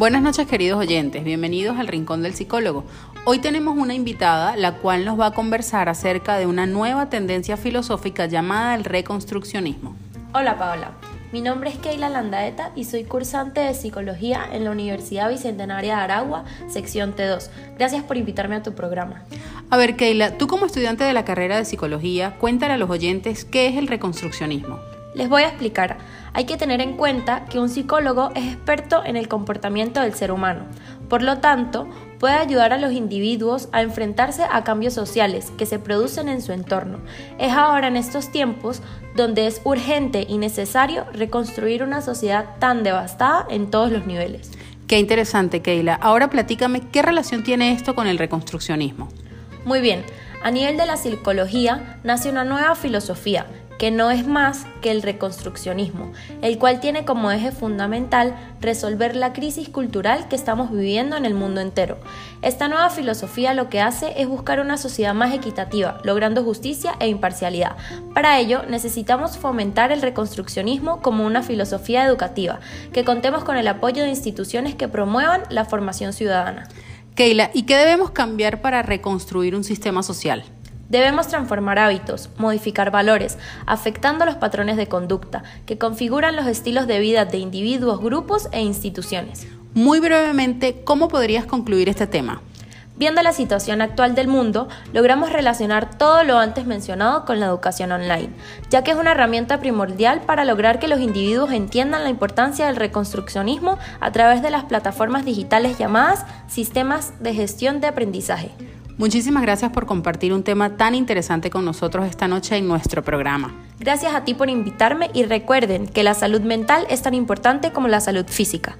Buenas noches queridos oyentes, bienvenidos al Rincón del Psicólogo. Hoy tenemos una invitada la cual nos va a conversar acerca de una nueva tendencia filosófica llamada el reconstruccionismo. Hola Paola, mi nombre es Keila Landaeta y soy cursante de Psicología en la Universidad Bicentenaria de Aragua, sección T2. Gracias por invitarme a tu programa. A ver Keila, tú como estudiante de la carrera de Psicología, cuéntale a los oyentes qué es el reconstruccionismo. Les voy a explicar. Hay que tener en cuenta que un psicólogo es experto en el comportamiento del ser humano. Por lo tanto, puede ayudar a los individuos a enfrentarse a cambios sociales que se producen en su entorno. Es ahora en estos tiempos donde es urgente y necesario reconstruir una sociedad tan devastada en todos los niveles. Qué interesante, Keila. Ahora platícame qué relación tiene esto con el reconstruccionismo. Muy bien, a nivel de la psicología nace una nueva filosofía que no es más que el reconstruccionismo, el cual tiene como eje fundamental resolver la crisis cultural que estamos viviendo en el mundo entero. Esta nueva filosofía lo que hace es buscar una sociedad más equitativa, logrando justicia e imparcialidad. Para ello necesitamos fomentar el reconstruccionismo como una filosofía educativa, que contemos con el apoyo de instituciones que promuevan la formación ciudadana. Keila, ¿y qué debemos cambiar para reconstruir un sistema social? Debemos transformar hábitos, modificar valores, afectando los patrones de conducta que configuran los estilos de vida de individuos, grupos e instituciones. Muy brevemente, ¿cómo podrías concluir este tema? Viendo la situación actual del mundo, logramos relacionar todo lo antes mencionado con la educación online, ya que es una herramienta primordial para lograr que los individuos entiendan la importancia del reconstruccionismo a través de las plataformas digitales llamadas sistemas de gestión de aprendizaje. Muchísimas gracias por compartir un tema tan interesante con nosotros esta noche en nuestro programa. Gracias a ti por invitarme y recuerden que la salud mental es tan importante como la salud física.